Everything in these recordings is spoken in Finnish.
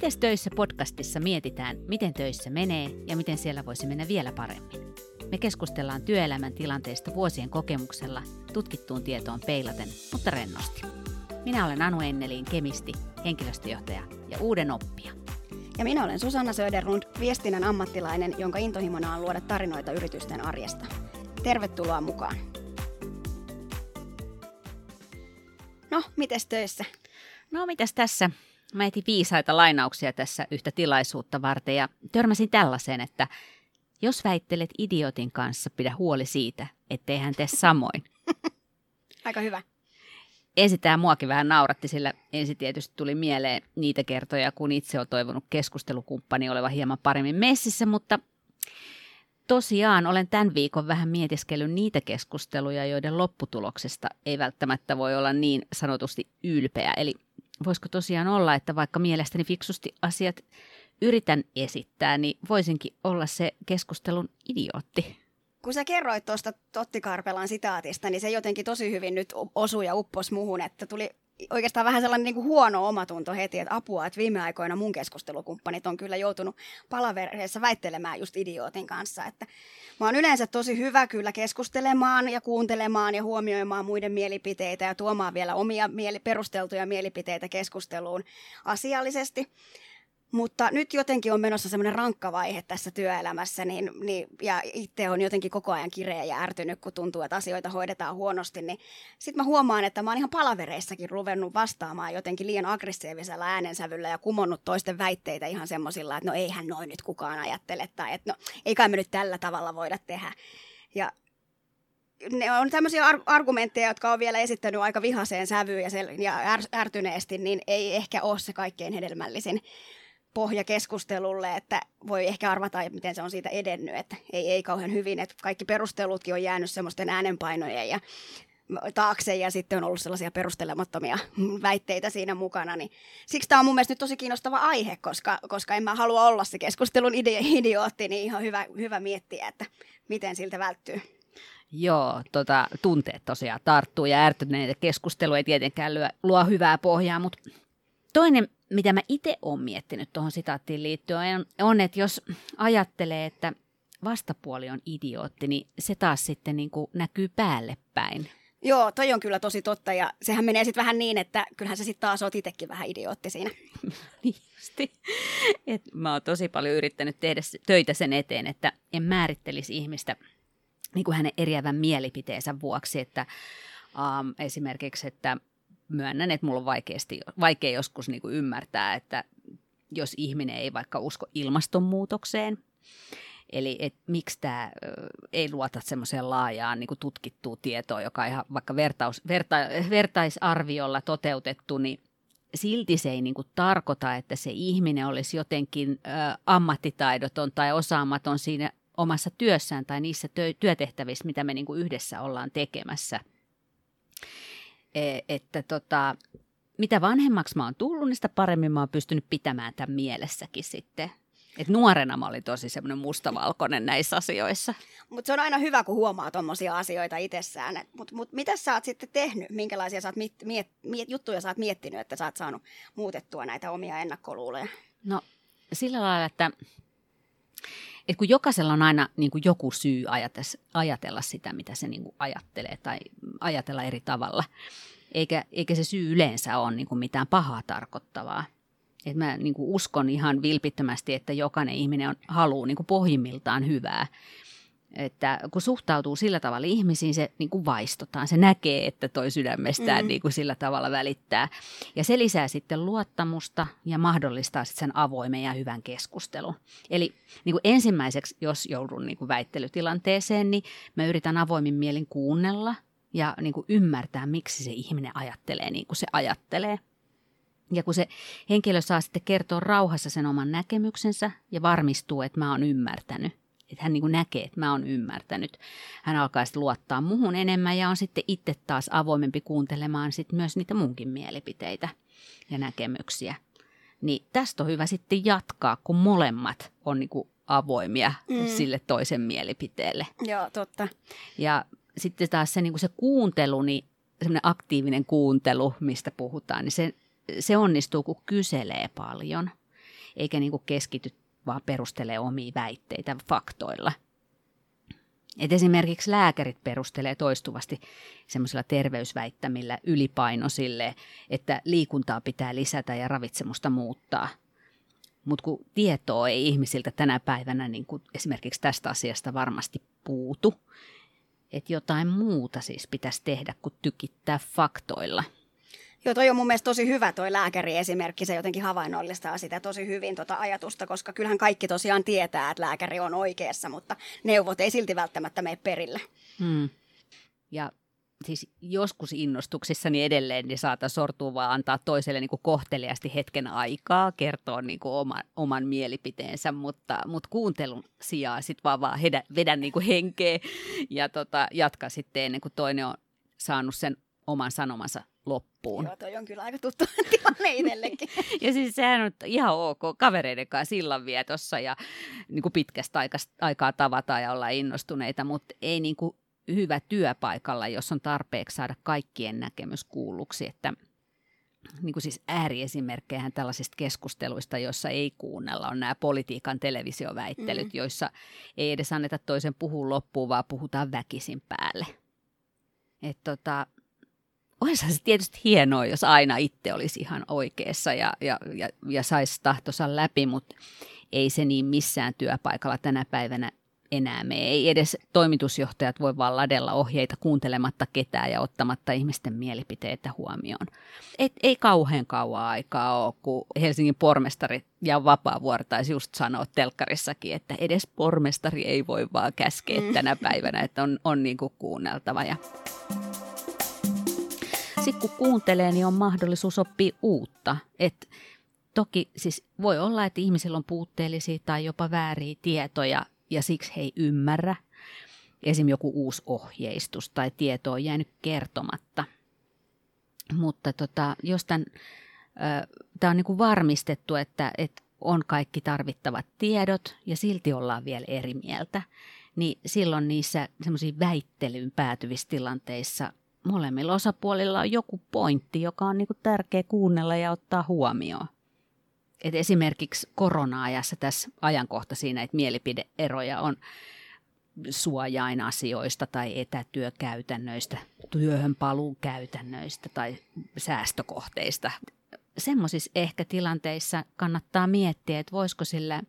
Mites töissä podcastissa mietitään, miten töissä menee ja miten siellä voisi mennä vielä paremmin. Me keskustellaan työelämän tilanteesta vuosien kokemuksella, tutkittuun tietoon peilaten, mutta rennosti. Minä olen Anu Enneliin, kemisti, henkilöstöjohtaja ja uuden oppija. Ja minä olen Susanna Söderlund, viestinnän ammattilainen, jonka intohimona on luoda tarinoita yritysten arjesta. Tervetuloa mukaan. No, mites töissä? No, mitäs tässä? Mä etin viisaita lainauksia tässä yhtä tilaisuutta varten ja törmäsin tällaiseen, että jos väittelet idiotin kanssa, pidä huoli siitä, ettei hän tee samoin. Aika hyvä. Ensin tämä muakin vähän nauratti, sillä ensin tietysti tuli mieleen niitä kertoja, kun itse on toivonut keskustelukumppani oleva hieman paremmin messissä, mutta tosiaan olen tämän viikon vähän mietiskellyt niitä keskusteluja, joiden lopputuloksesta ei välttämättä voi olla niin sanotusti ylpeä. Eli voisiko tosiaan olla, että vaikka mielestäni fiksusti asiat yritän esittää, niin voisinkin olla se keskustelun idiootti. Kun sä kerroit tuosta Totti Karpelan sitaatista, niin se jotenkin tosi hyvin nyt osui ja uppos muhun, että tuli oikeastaan vähän sellainen niin kuin huono omatunto heti, että apua, että viime aikoina mun keskustelukumppanit on kyllä joutunut palavereissa väittelemään just idiootin kanssa. Että mä oon yleensä tosi hyvä kyllä keskustelemaan ja kuuntelemaan ja huomioimaan muiden mielipiteitä ja tuomaan vielä omia mieli- perusteltuja mielipiteitä keskusteluun asiallisesti. Mutta nyt jotenkin on menossa semmoinen rankka vaihe tässä työelämässä, niin, niin, ja itse on jotenkin koko ajan kireä ja ärtynyt, kun tuntuu, että asioita hoidetaan huonosti, niin sitten mä huomaan, että mä oon ihan palavereissakin ruvennut vastaamaan jotenkin liian aggressiivisella äänensävyllä ja kumonnut toisten väitteitä ihan semmoisilla, että no eihän noin nyt kukaan ajattele, tai että no ei kai me nyt tällä tavalla voida tehdä. Ja ne on tämmöisiä ar- argumentteja, jotka on vielä esittänyt aika vihaseen sävyyn ja, sel- ja är- ärtyneesti, niin ei ehkä ole se kaikkein hedelmällisin pohja keskustelulle, että voi ehkä arvata, miten se on siitä edennyt, että ei, ei kauhean hyvin, että kaikki perustelutkin on jäänyt semmoisten äänenpainojen ja taakse ja sitten on ollut sellaisia perustelemattomia väitteitä siinä mukana. Niin siksi tämä on mun mielestä nyt tosi kiinnostava aihe, koska, koska en mä halua olla se keskustelun ide- idiootti, niin ihan hyvä, hyvä miettiä, että miten siltä välttyy. Joo, tota, tunteet tosiaan tarttuu ja ärtyneitä keskustelu ei tietenkään lyö, luo hyvää pohjaa, mutta toinen mitä mä itse olen miettinyt tuohon sitaattiin liittyen, on, on, että jos ajattelee, että vastapuoli on idiootti, niin se taas sitten niin kuin näkyy päälle päin. Joo, toi on kyllä tosi totta ja sehän menee sitten vähän niin, että kyllähän sä sitten taas oot itsekin vähän idiootti siinä. Et mä oon tosi paljon yrittänyt tehdä töitä sen eteen, että en määrittelisi ihmistä niin kuin hänen eriävän mielipiteensä vuoksi, että um, esimerkiksi, että myönnän, että mulla on vaikeasti, vaikea joskus niin kuin ymmärtää, että jos ihminen ei vaikka usko ilmastonmuutokseen, Eli et, miksi tämä ei luota semmoiseen laajaan niin kuin tutkittuun tietoon, joka ihan vaikka vertaus, verta, vertaisarviolla toteutettu, niin silti se ei niin kuin tarkoita, että se ihminen olisi jotenkin ö, ammattitaidoton tai osaamaton siinä omassa työssään tai niissä työtehtävissä, mitä me niin kuin yhdessä ollaan tekemässä. E, että tota, mitä vanhemmaksi mä oon tullut, niin sitä paremmin mä oon pystynyt pitämään tämän mielessäkin sitten. Et nuorena mä olin tosi semmoinen mustavalkoinen näissä asioissa. Mutta se on aina hyvä, kun huomaa tuommoisia asioita itsessään. Mutta mut mitä sä oot sitten tehnyt? Minkälaisia sä oot miet, miet, miet, juttuja sä oot miettinyt, että sä oot saanut muutettua näitä omia ennakkoluuloja? No sillä lailla, että, että kun jokaisella on aina niin kuin joku syy ajatella sitä, mitä se niin kuin ajattelee tai ajatella eri tavalla, eikä, eikä se syy yleensä ole niin kuin mitään pahaa tarkoittavaa. Et mä niin kuin uskon ihan vilpittömästi, että jokainen ihminen on, haluaa niin kuin pohjimmiltaan hyvää. Että kun suhtautuu sillä tavalla ihmisiin, se niin kuin vaistotaan. Se näkee, että toi sydämestään mm. niin kuin sillä tavalla välittää. Ja se lisää sitten luottamusta ja mahdollistaa sitten sen avoimen ja hyvän keskustelun. Eli niin kuin ensimmäiseksi, jos joudun niin kuin väittelytilanteeseen, niin mä yritän avoimin mielin kuunnella ja niin kuin ymmärtää, miksi se ihminen ajattelee niin kuin se ajattelee. Ja kun se henkilö saa sitten kertoa rauhassa sen oman näkemyksensä ja varmistuu, että mä oon ymmärtänyt, että hän niin kuin näkee, että mä oon ymmärtänyt. Hän alkaa sitten luottaa muhun enemmän ja on sitten itse taas avoimempi kuuntelemaan sitten myös niitä munkin mielipiteitä ja näkemyksiä. Niin tästä on hyvä sitten jatkaa, kun molemmat on niin kuin avoimia mm. sille toisen mielipiteelle. Joo, totta. Ja sitten taas se, niin kuin se kuuntelu, niin semmoinen aktiivinen kuuntelu, mistä puhutaan, niin se, se onnistuu, kun kyselee paljon – eikä niin kuin keskity vaan perustelee omia väitteitä faktoilla. Et esimerkiksi lääkärit perustelee toistuvasti semmoisilla terveysväittämillä ylipainosille, että liikuntaa pitää lisätä ja ravitsemusta muuttaa. Mutta kun tietoa ei ihmisiltä tänä päivänä niin kuin esimerkiksi tästä asiasta varmasti puutu, että jotain muuta siis pitäisi tehdä kuin tykittää faktoilla – Joo, toi on mun mielestä tosi hyvä toi lääkäriesimerkki, se jotenkin havainnollistaa sitä tosi hyvin tota ajatusta, koska kyllähän kaikki tosiaan tietää, että lääkäri on oikeassa, mutta neuvot ei silti välttämättä mene perille. Hmm. Ja siis joskus innostuksissani edelleen niin saata sortua vaan antaa toiselle niin kuin kohteliasti hetken aikaa kertoa niin kuin oma, oman mielipiteensä, mutta, mutta kuuntelun sijaan sitten vaan, vaan hedä, vedän niin kuin henkeä ja tota, jatka sitten ennen kuin toinen on saanut sen oman sanomansa loppuun. Joo, toi on kyllä aika tuttu tilanne itsellekin. ja siis sehän on ihan ok kavereiden kanssa sillanvietossa ja niin kuin pitkästä aikaa tavata ja olla innostuneita, mutta ei niin kuin hyvä työpaikalla, jos on tarpeeksi saada kaikkien näkemys kuulluksi, että niin kuin siis ääriesimerkkejä tällaisista keskusteluista, joissa ei kuunnella, on nämä politiikan televisioväittelyt, mm. joissa ei edes anneta toisen puhua loppuun, vaan puhutaan väkisin päälle. Et tota, olisihan se tietysti hienoa, jos aina itse olisi ihan oikeassa ja, ja, ja, ja saisi tahtonsa läpi, mutta ei se niin missään työpaikalla tänä päivänä enää me. Ei edes toimitusjohtajat voi vaan ladella ohjeita kuuntelematta ketään ja ottamatta ihmisten mielipiteitä huomioon. Et, ei kauhean kauan aikaa ole, kun Helsingin pormestari ja Vapaavuori taisi just sanoa telkkarissakin, että edes pormestari ei voi vaan käskeä mm. tänä päivänä, että on, on niin kuin kuunneltava. Ja sitten kun kuuntelee, niin on mahdollisuus oppia uutta. Et toki siis voi olla, että ihmisillä on puutteellisia tai jopa vääriä tietoja ja siksi he ei ymmärrä. Esim. joku uusi ohjeistus tai tieto on jäänyt kertomatta. Mutta tota, jos tämä on niinku varmistettu, että, että on kaikki tarvittavat tiedot ja silti ollaan vielä eri mieltä, niin silloin niissä semmoisiin väittelyyn päätyvissä tilanteissa molemmilla osapuolilla on joku pointti, joka on niinku tärkeä kuunnella ja ottaa huomioon. Et esimerkiksi korona-ajassa tässä ajankohtaisia näitä mielipideeroja on suojainasioista tai etätyökäytännöistä, työhön paluun käytännöistä tai säästökohteista. Semmoisissa ehkä tilanteissa kannattaa miettiä, että voisiko sillä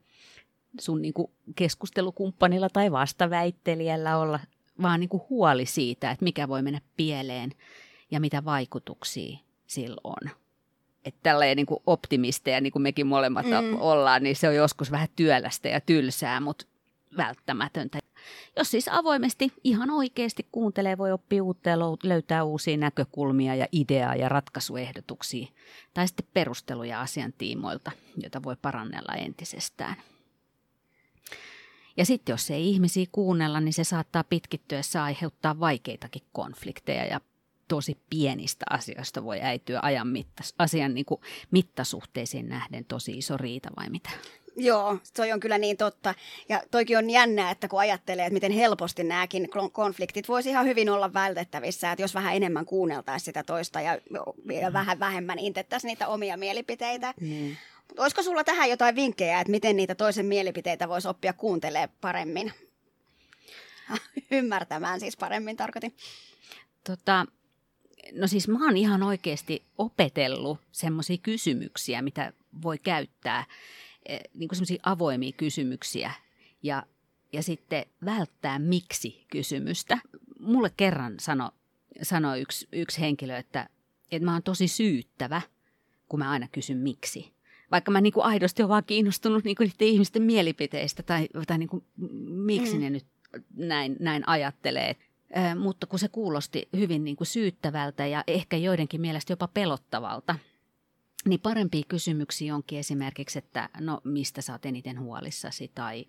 sun niinku keskustelukumppanilla tai vastaväittelijällä olla vaan niin kuin huoli siitä, että mikä voi mennä pieleen ja mitä vaikutuksia sillä on. Että tälleen niin kuin optimisteja, niin kuin mekin molemmat mm. ollaan, niin se on joskus vähän työlästä ja tylsää, mutta välttämätöntä. Jos siis avoimesti ihan oikeasti kuuntelee, voi oppia uutta ja löytää uusia näkökulmia ja ideaa ja ratkaisuehdotuksia. Tai sitten perusteluja asian tiimoilta, joita voi parannella entisestään. Ja sitten jos ei ihmisiä kuunnella, niin se saattaa pitkittyessä aiheuttaa vaikeitakin konflikteja ja tosi pienistä asioista voi äityä ajan mittas, asian niin kuin mittasuhteisiin nähden tosi iso riita vai mitä? Joo, toi on kyllä niin totta. Ja toikin on jännää, että kun ajattelee, että miten helposti nämäkin konfliktit voisi ihan hyvin olla vältettävissä, että jos vähän enemmän kuunneltaisiin sitä toista ja, ja mm. vähän vähemmän intettäisiin niitä omia mielipiteitä. Mm. Olisiko sulla tähän jotain vinkkejä, että miten niitä toisen mielipiteitä voisi oppia kuuntelemaan paremmin? Ymmärtämään siis paremmin tarkoitin. Tota, no siis mä oon ihan oikeasti opetellut semmoisia kysymyksiä, mitä voi käyttää, eh, niin kuin semmoisia avoimia kysymyksiä ja, ja sitten välttää miksi-kysymystä. Mulle kerran sanoi sano yksi, yksi henkilö, että, että mä oon tosi syyttävä, kun mä aina kysyn miksi vaikka mä niin kuin aidosti olen vaan kiinnostunut niin kuin niiden ihmisten mielipiteistä tai, tai niin kuin, miksi mm. ne nyt näin, näin ajattelee. Äh, mutta kun se kuulosti hyvin niin kuin syyttävältä ja ehkä joidenkin mielestä jopa pelottavalta, niin parempia kysymyksiä onkin esimerkiksi, että no mistä sä oot eniten huolissasi tai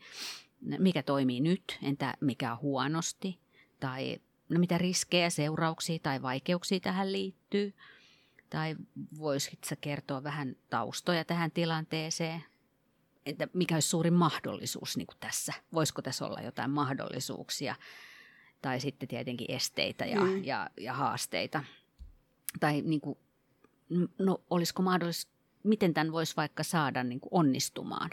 mikä toimii nyt, entä mikä on huonosti tai no mitä riskejä, seurauksia tai vaikeuksia tähän liittyy – tai voisitko sä kertoa vähän taustoja tähän tilanteeseen? Entä mikä olisi suurin mahdollisuus niin kuin tässä? Voisiko tässä olla jotain mahdollisuuksia? Tai sitten tietenkin esteitä ja, mm. ja, ja haasteita. Tai niin kuin, no, olisiko mahdollista miten tämän voisi vaikka saada niin kuin onnistumaan?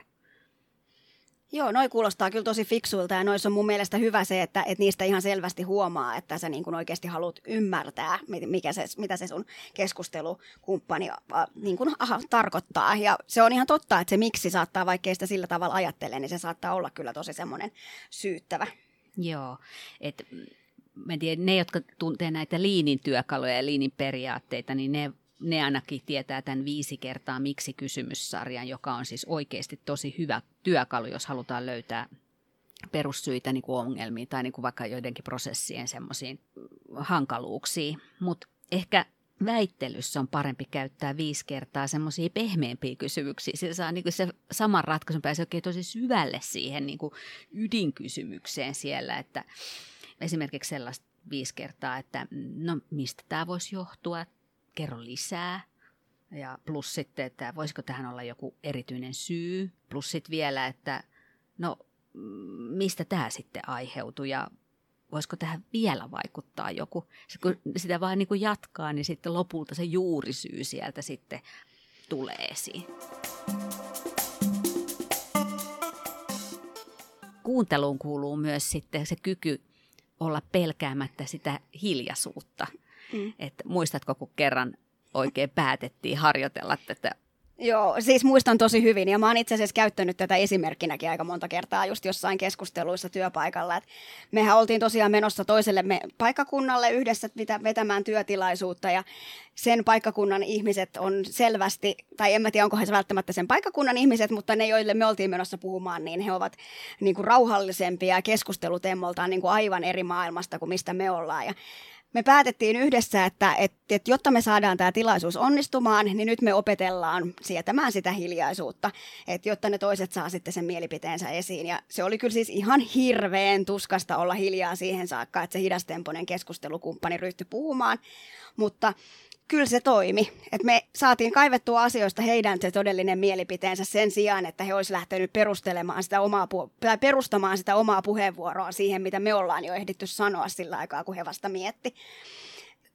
Joo, noi kuulostaa kyllä tosi fiksuilta ja noissa on mun mielestä hyvä se, että, että niistä ihan selvästi huomaa, että sä niin oikeasti haluat ymmärtää, mikä se, mitä se sun keskustelukumppani niin kuin, aha, tarkoittaa. Ja se on ihan totta, että se miksi saattaa, vaikkei sitä sillä tavalla ajattele, niin se saattaa olla kyllä tosi semmoinen syyttävä. Joo, että mä tiedän, ne, jotka tuntee näitä liinin työkaluja ja liinin periaatteita, niin ne ne ainakin tietää tämän viisi kertaa miksi kysymyssarjan, joka on siis oikeasti tosi hyvä työkalu, jos halutaan löytää perussyitä niin kuin ongelmiin tai niin kuin vaikka joidenkin prosessien semmoisiin hankaluuksiin. Mutta ehkä väittelyssä on parempi käyttää viisi kertaa semmoisia pehmeämpiä kysymyksiä. Sillä saa niin se saman ratkaisun pääsee oikein tosi syvälle siihen niin kuin ydinkysymykseen siellä, että esimerkiksi sellaista viisi kertaa, että no mistä tämä voisi johtua, kerro lisää. Ja plus sitten, että voisiko tähän olla joku erityinen syy. Plus sitten vielä, että no mistä tämä sitten aiheutuu ja voisiko tähän vielä vaikuttaa joku. Kun sitä vaan niin kuin jatkaa, niin sitten lopulta se juurisyy sieltä sitten tulee esiin. Kuunteluun kuuluu myös sitten se kyky olla pelkäämättä sitä hiljaisuutta – Mm. Että muistatko, kun kerran oikein päätettiin harjoitella tätä Joo, siis muistan tosi hyvin ja mä oon itse asiassa käyttänyt tätä esimerkkinäkin aika monta kertaa just jossain keskusteluissa työpaikalla. Et mehän oltiin tosiaan menossa toiselle me paikkakunnalle yhdessä vetämään työtilaisuutta ja sen paikkakunnan ihmiset on selvästi, tai en mä tiedä onko he välttämättä sen paikkakunnan ihmiset, mutta ne joille me oltiin menossa puhumaan, niin he ovat niin kuin rauhallisempia ja keskustelutemmoltaan niin kuin aivan eri maailmasta kuin mistä me ollaan. Ja me päätettiin yhdessä, että, että, että jotta me saadaan tämä tilaisuus onnistumaan, niin nyt me opetellaan sietämään sitä hiljaisuutta, että jotta ne toiset saa sitten sen mielipiteensä esiin. Ja se oli kyllä siis ihan hirveän tuskasta olla hiljaa siihen saakka, että se hidastempoinen keskustelukumppani ryhtyi puhumaan, mutta kyllä se toimi. Et me saatiin kaivettua asioista heidän se todellinen mielipiteensä sen sijaan, että he olisivat lähtenyt perustelemaan sitä omaa, tai perustamaan sitä omaa puheenvuoroa siihen, mitä me ollaan jo ehditty sanoa sillä aikaa, kun he vasta mietti.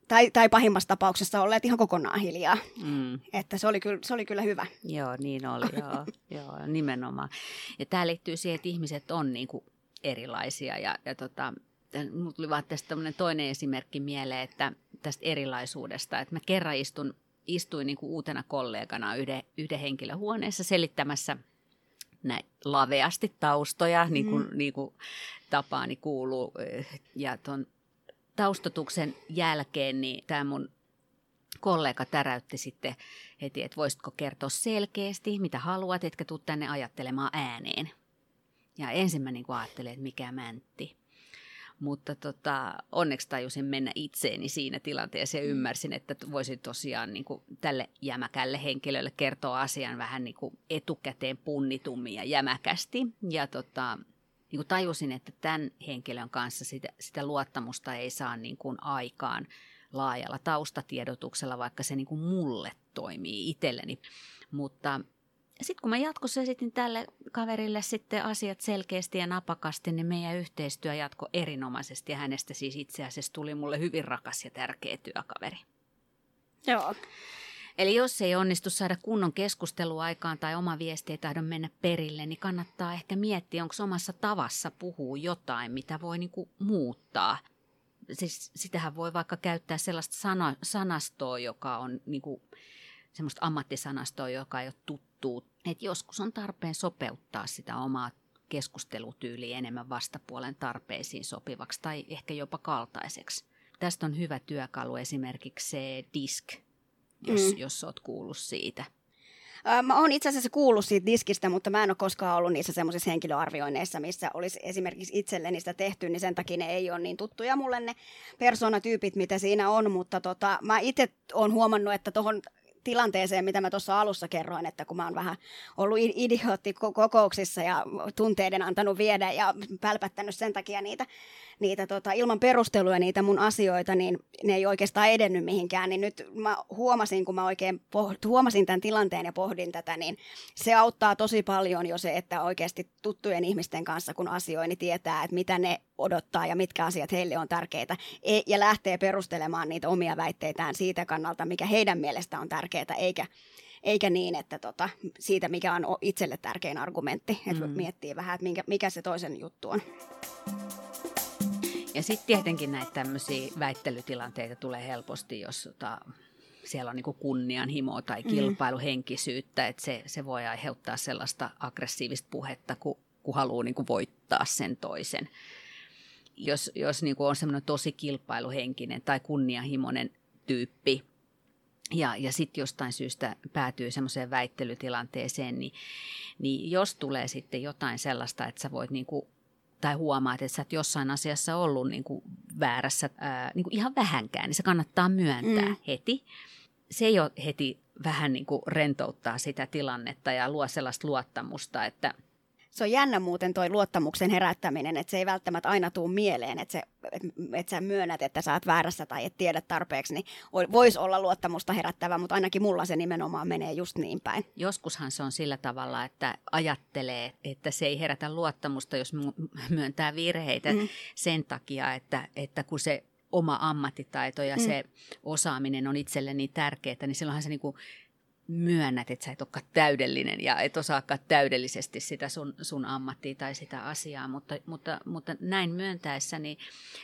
Tai, tai pahimmassa tapauksessa olleet ihan kokonaan hiljaa. Mm. Että se oli, kyllä, se oli kyllä hyvä. Joo, niin oli, joo, joo nimenomaan. Ja tämä liittyy siihen, että ihmiset on niin kuin erilaisia ja, ja tota, Mulla tuli vaan tästä toinen esimerkki mieleen, että tästä erilaisuudesta, että mä kerran istun, istuin niin kuin uutena kollegana yhden, yhden henkilön huoneessa selittämässä näin laveasti taustoja, niin kuin, mm. niin kuin tapaani kuuluu. Ja tuon taustatuksen jälkeen niin tämä mun kollega täräytti sitten heti, että voisitko kertoa selkeästi, mitä haluat, etkä tuu tänne ajattelemaan ääneen. Ja ensin mä niin ajattelin, että mikä mäntti. Mutta tota, onneksi tajusin mennä itseeni siinä tilanteessa ja mm. ymmärsin, että voisin tosiaan niin kuin tälle jämäkälle henkilölle kertoa asian vähän niin kuin etukäteen punnitummin ja jämäkästi. Ja tota, niin kuin tajusin, että tämän henkilön kanssa sitä, sitä luottamusta ei saa niin kuin aikaan laajalla taustatiedotuksella, vaikka se niin kuin mulle toimii itselleni. Mutta sitten kun mä jatkossa esitin tälle kaverille sitten asiat selkeästi ja napakasti, niin meidän yhteistyö jatko erinomaisesti ja hänestä siis itse asiassa tuli mulle hyvin rakas ja tärkeä työkaveri. Joo. Eli jos ei onnistu saada kunnon keskusteluaikaan tai oma viesti ei tahdo mennä perille, niin kannattaa ehkä miettiä, onko omassa tavassa puhuu jotain, mitä voi niinku muuttaa. Siis sitähän voi vaikka käyttää sellaista sana, sanastoa, joka on niinku, semmoista ammattisanastoa, joka ei ole tuttu. Et joskus on tarpeen sopeuttaa sitä omaa keskustelutyyliä enemmän vastapuolen tarpeisiin sopivaksi tai ehkä jopa kaltaiseksi. Tästä on hyvä työkalu esimerkiksi se disk, jos, mm. jos olet kuullut siitä. Mä oon itse asiassa kuullut siitä diskistä, mutta mä en ole koskaan ollut niissä semmoisissa henkilöarvioinneissa, missä olisi esimerkiksi itselleni sitä tehty, niin sen takia ne ei ole niin tuttuja mulle ne persoonatyypit, mitä siinä on, mutta tota, mä itse oon huomannut, että tuohon tilanteeseen, mitä mä tuossa alussa kerroin, että kun mä oon vähän ollut idiootti kokouksissa ja tunteiden antanut viedä ja pälpättänyt sen takia niitä, niitä tota, ilman perusteluja niitä mun asioita, niin ne ei oikeastaan edennyt mihinkään. Niin nyt mä huomasin, kun mä oikein poht, huomasin tämän tilanteen ja pohdin tätä, niin se auttaa tosi paljon jo se, että oikeasti tuttujen ihmisten kanssa, kun asioi, niin tietää, että mitä ne odottaa ja mitkä asiat heille on tärkeitä. E- ja lähtee perustelemaan niitä omia väitteitään siitä kannalta, mikä heidän mielestä on tärkeää, eikä eikä niin, että tota, siitä mikä on itselle tärkein argumentti, että mm. miettii vähän, että minkä, mikä se toisen juttu on. Ja sitten tietenkin näitä tämmöisiä väittelytilanteita tulee helposti, jos tota, siellä on niin kunnianhimoa tai mm. kilpailuhenkisyyttä, että se, se voi aiheuttaa sellaista aggressiivista puhetta, kun, kun haluaa niin voittaa sen toisen. Jos, jos niin on semmoinen tosi kilpailuhenkinen tai kunnianhimoinen tyyppi, ja, ja sitten jostain syystä päätyy semmoiseen väittelytilanteeseen, niin, niin jos tulee sitten jotain sellaista, että sä voit niin kuin tai huomaat, että sä et jossain asiassa ollut niin kuin väärässä ää, niin kuin ihan vähänkään, niin se kannattaa myöntää mm. heti. Se jo heti vähän niin kuin rentouttaa sitä tilannetta ja luo sellaista luottamusta, että – se on jännä muuten toi luottamuksen herättäminen, että se ei välttämättä aina tuu mieleen, että, se, että, että sä myönnät, että sä oot väärässä tai et tiedä tarpeeksi, niin voisi olla luottamusta herättävä, mutta ainakin mulla se nimenomaan menee just niin päin. Joskushan se on sillä tavalla, että ajattelee, että se ei herätä luottamusta, jos myöntää virheitä mm. sen takia, että, että kun se oma ammattitaito ja mm. se osaaminen on itselle niin tärkeää, niin silloinhan se niinku myönnät, että sä et olekaan täydellinen ja et osaakaan täydellisesti sitä sun, sun ammattia tai sitä asiaa, mutta, mutta, mutta näin myöntäessä, niin,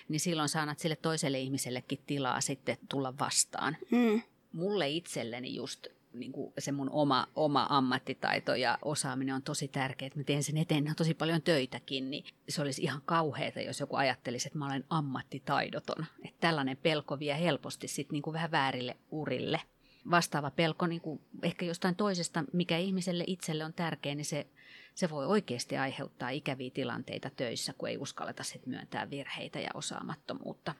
niin silloin saanat sille toiselle ihmisellekin tilaa sitten tulla vastaan. Hmm. Mulle itselleni just niin kuin se mun oma, oma ammattitaito ja osaaminen on tosi tärkeää, että mä teen sen eteen tosi paljon töitäkin, niin se olisi ihan kauheata, jos joku ajattelisi, että mä olen ammattitaidoton. Että tällainen pelko vie helposti sitten niin kuin vähän väärille urille vastaava pelko niin kuin ehkä jostain toisesta, mikä ihmiselle itselle on tärkeä, niin se, se voi oikeasti aiheuttaa ikäviä tilanteita töissä, kun ei uskalleta sit myöntää virheitä ja osaamattomuutta.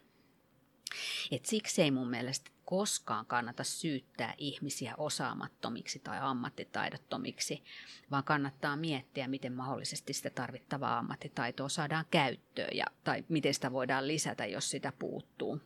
Et siksi ei mun mielestä koskaan kannata syyttää ihmisiä osaamattomiksi tai ammattitaidottomiksi, vaan kannattaa miettiä, miten mahdollisesti sitä tarvittavaa ammattitaitoa saadaan käyttöön ja, tai miten sitä voidaan lisätä, jos sitä puuttuu.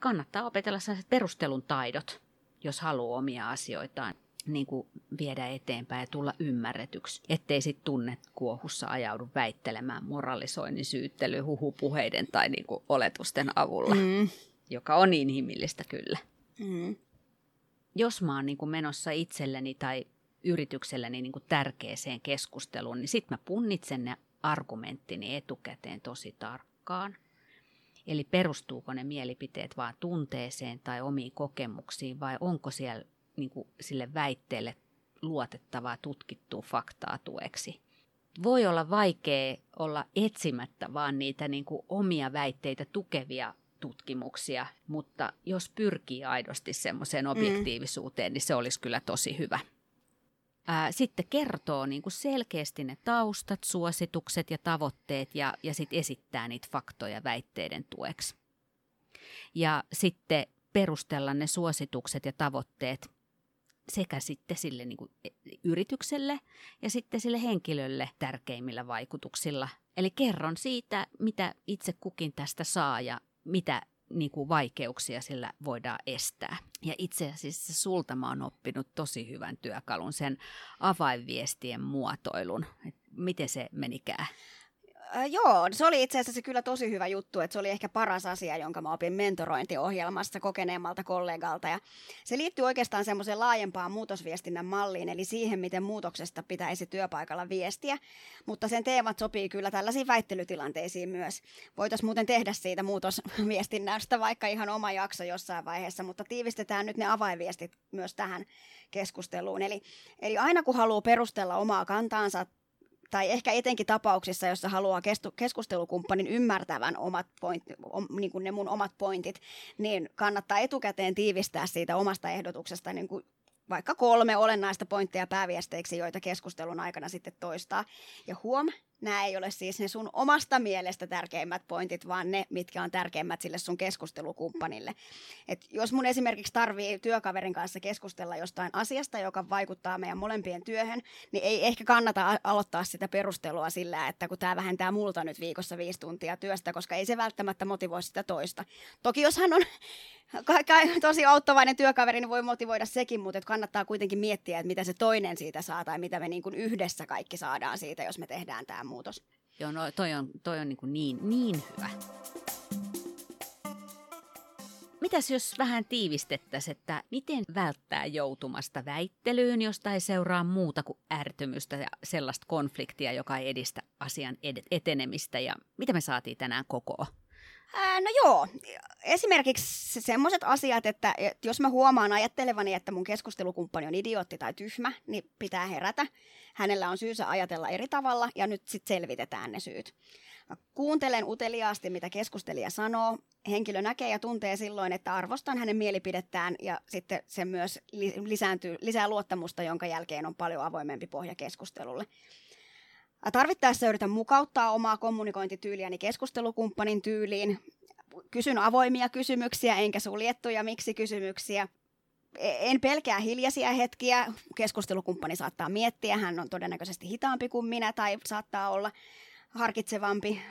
Kannattaa opetella sellaiset perustelun taidot, jos haluaa omia asioitaan niin kuin viedä eteenpäin ja tulla ymmärretyksi, ettei sitten tunne kuohussa ajaudu väittelemään moralisoinnin, syyttely, huhupuheiden tai niin kuin oletusten avulla, mm. joka on inhimillistä kyllä. Mm. Jos mä oon niin kuin menossa itselleni tai yritykselleni niin kuin tärkeäseen keskusteluun, niin sitten mä punnitsen ne argumenttini etukäteen tosi tarkkaan. Eli perustuuko ne mielipiteet vain tunteeseen tai omiin kokemuksiin vai onko siellä niin kuin, sille väitteelle luotettavaa tutkittua faktaa tueksi. Voi olla vaikea olla etsimättä vaan niitä niin kuin, omia väitteitä tukevia tutkimuksia, mutta jos pyrkii aidosti semmoiseen mm. objektiivisuuteen, mm. niin se olisi kyllä tosi hyvä ää, sitten kertoo niin kuin selkeästi ne taustat, suositukset ja tavoitteet ja, ja sitten esittää niitä faktoja väitteiden tueksi. Ja sitten perustella ne suositukset ja tavoitteet sekä sitten sille niin kuin e, yritykselle ja sitten sille henkilölle tärkeimmillä vaikutuksilla. Eli kerron siitä, mitä itse kukin tästä saa ja mitä niin kuin vaikeuksia sillä voidaan estää. Ja itse asiassa sulta mä oon oppinut tosi hyvän työkalun, sen avainviestien muotoilun. Et miten se menikään? Äh, joo, se oli itse asiassa kyllä tosi hyvä juttu, että se oli ehkä paras asia, jonka mä opin mentorointiohjelmassa kokeneemmalta kollegalta. Ja se liittyy oikeastaan semmoiseen laajempaan muutosviestinnän malliin, eli siihen, miten muutoksesta pitäisi työpaikalla viestiä. Mutta sen teemat sopii kyllä tällaisiin väittelytilanteisiin myös. Voitaisiin muuten tehdä siitä muutosviestinnästä vaikka ihan oma jakso jossain vaiheessa, mutta tiivistetään nyt ne avainviestit myös tähän keskusteluun. Eli, eli aina kun haluaa perustella omaa kantaansa tai ehkä etenkin tapauksissa, jossa haluaa keskustelukumppanin ymmärtävän omat point, niin kuin ne mun omat pointit, niin kannattaa etukäteen tiivistää siitä omasta ehdotuksesta niin kuin vaikka kolme olennaista pointtia pääviesteiksi, joita keskustelun aikana sitten toistaa. Ja huom, nämä ei ole siis ne sun omasta mielestä tärkeimmät pointit, vaan ne, mitkä on tärkeimmät sille sun keskustelukumppanille. Et jos mun esimerkiksi tarvii työkaverin kanssa keskustella jostain asiasta, joka vaikuttaa meidän molempien työhön, niin ei ehkä kannata aloittaa sitä perustelua sillä, että kun tämä vähentää multa nyt viikossa viisi tuntia työstä, koska ei se välttämättä motivoi sitä toista. Toki jos hän on ka- tosi auttavainen työkaveri, niin voi motivoida sekin, mutta kannattaa kuitenkin miettiä, että mitä se toinen siitä saa tai mitä me niin kuin yhdessä kaikki saadaan siitä, jos me tehdään tämä muutos. Joo, no toi on, toi on niin, niin, niin hyvä. mitäs jos vähän tiivistettäisiin, että miten välttää joutumasta väittelyyn, josta ei seuraa muuta kuin ärtymystä ja sellaista konfliktia, joka ei edistä asian etenemistä ja mitä me saatiin tänään koko? Ää, no joo, esimerkiksi semmoiset asiat, että jos mä huomaan ajattelevani, että mun keskustelukumppani on idiootti tai tyhmä, niin pitää herätä. Hänellä on syynsä ajatella eri tavalla ja nyt sitten selvitetään ne syyt. Mä kuuntelen uteliaasti, mitä keskustelija sanoo. Henkilö näkee ja tuntee silloin, että arvostan hänen mielipidettään ja sitten se myös lisääntyy, lisää luottamusta, jonka jälkeen on paljon avoimempi pohja keskustelulle. Tarvittaessa yritän mukauttaa omaa kommunikointityyliäni keskustelukumppanin tyyliin. Kysyn avoimia kysymyksiä enkä suljettuja miksi-kysymyksiä. E-, en pelkää hiljaisia hetkiä. Keskustelukumppani saattaa miettiä, hän on todennäköisesti hitaampi kuin minä tai saattaa olla harkitsevampi.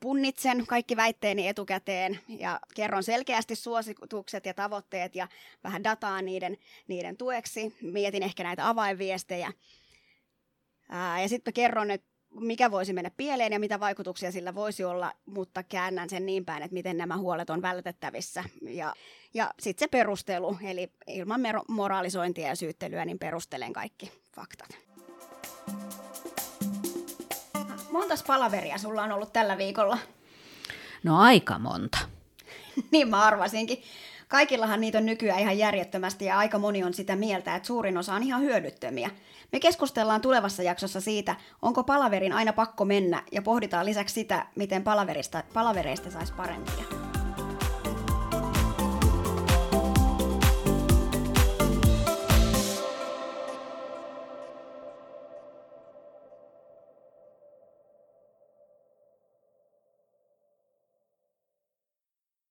Punnitsen kaikki väitteeni etukäteen ja kerron selkeästi suositukset ja tavoitteet ja vähän dataa niiden, niiden tueksi. Mietin ehkä näitä avainviestejä. Ja sitten kerron, että mikä voisi mennä pieleen ja mitä vaikutuksia sillä voisi olla, mutta käännän sen niin päin, että miten nämä huolet on vältettävissä. Ja, ja sitten se perustelu, eli ilman moraalisointia ja syyttelyä, niin perustelen kaikki faktat. Montas palaveria sulla on ollut tällä viikolla? No aika monta. niin mä arvasinkin. Kaikillahan niitä on nykyään ihan järjettömästi ja aika moni on sitä mieltä, että suurin osa on ihan hyödyttömiä. Me keskustellaan tulevassa jaksossa siitä, onko palaverin aina pakko mennä ja pohditaan lisäksi sitä, miten palaverista, palavereista saisi parempia.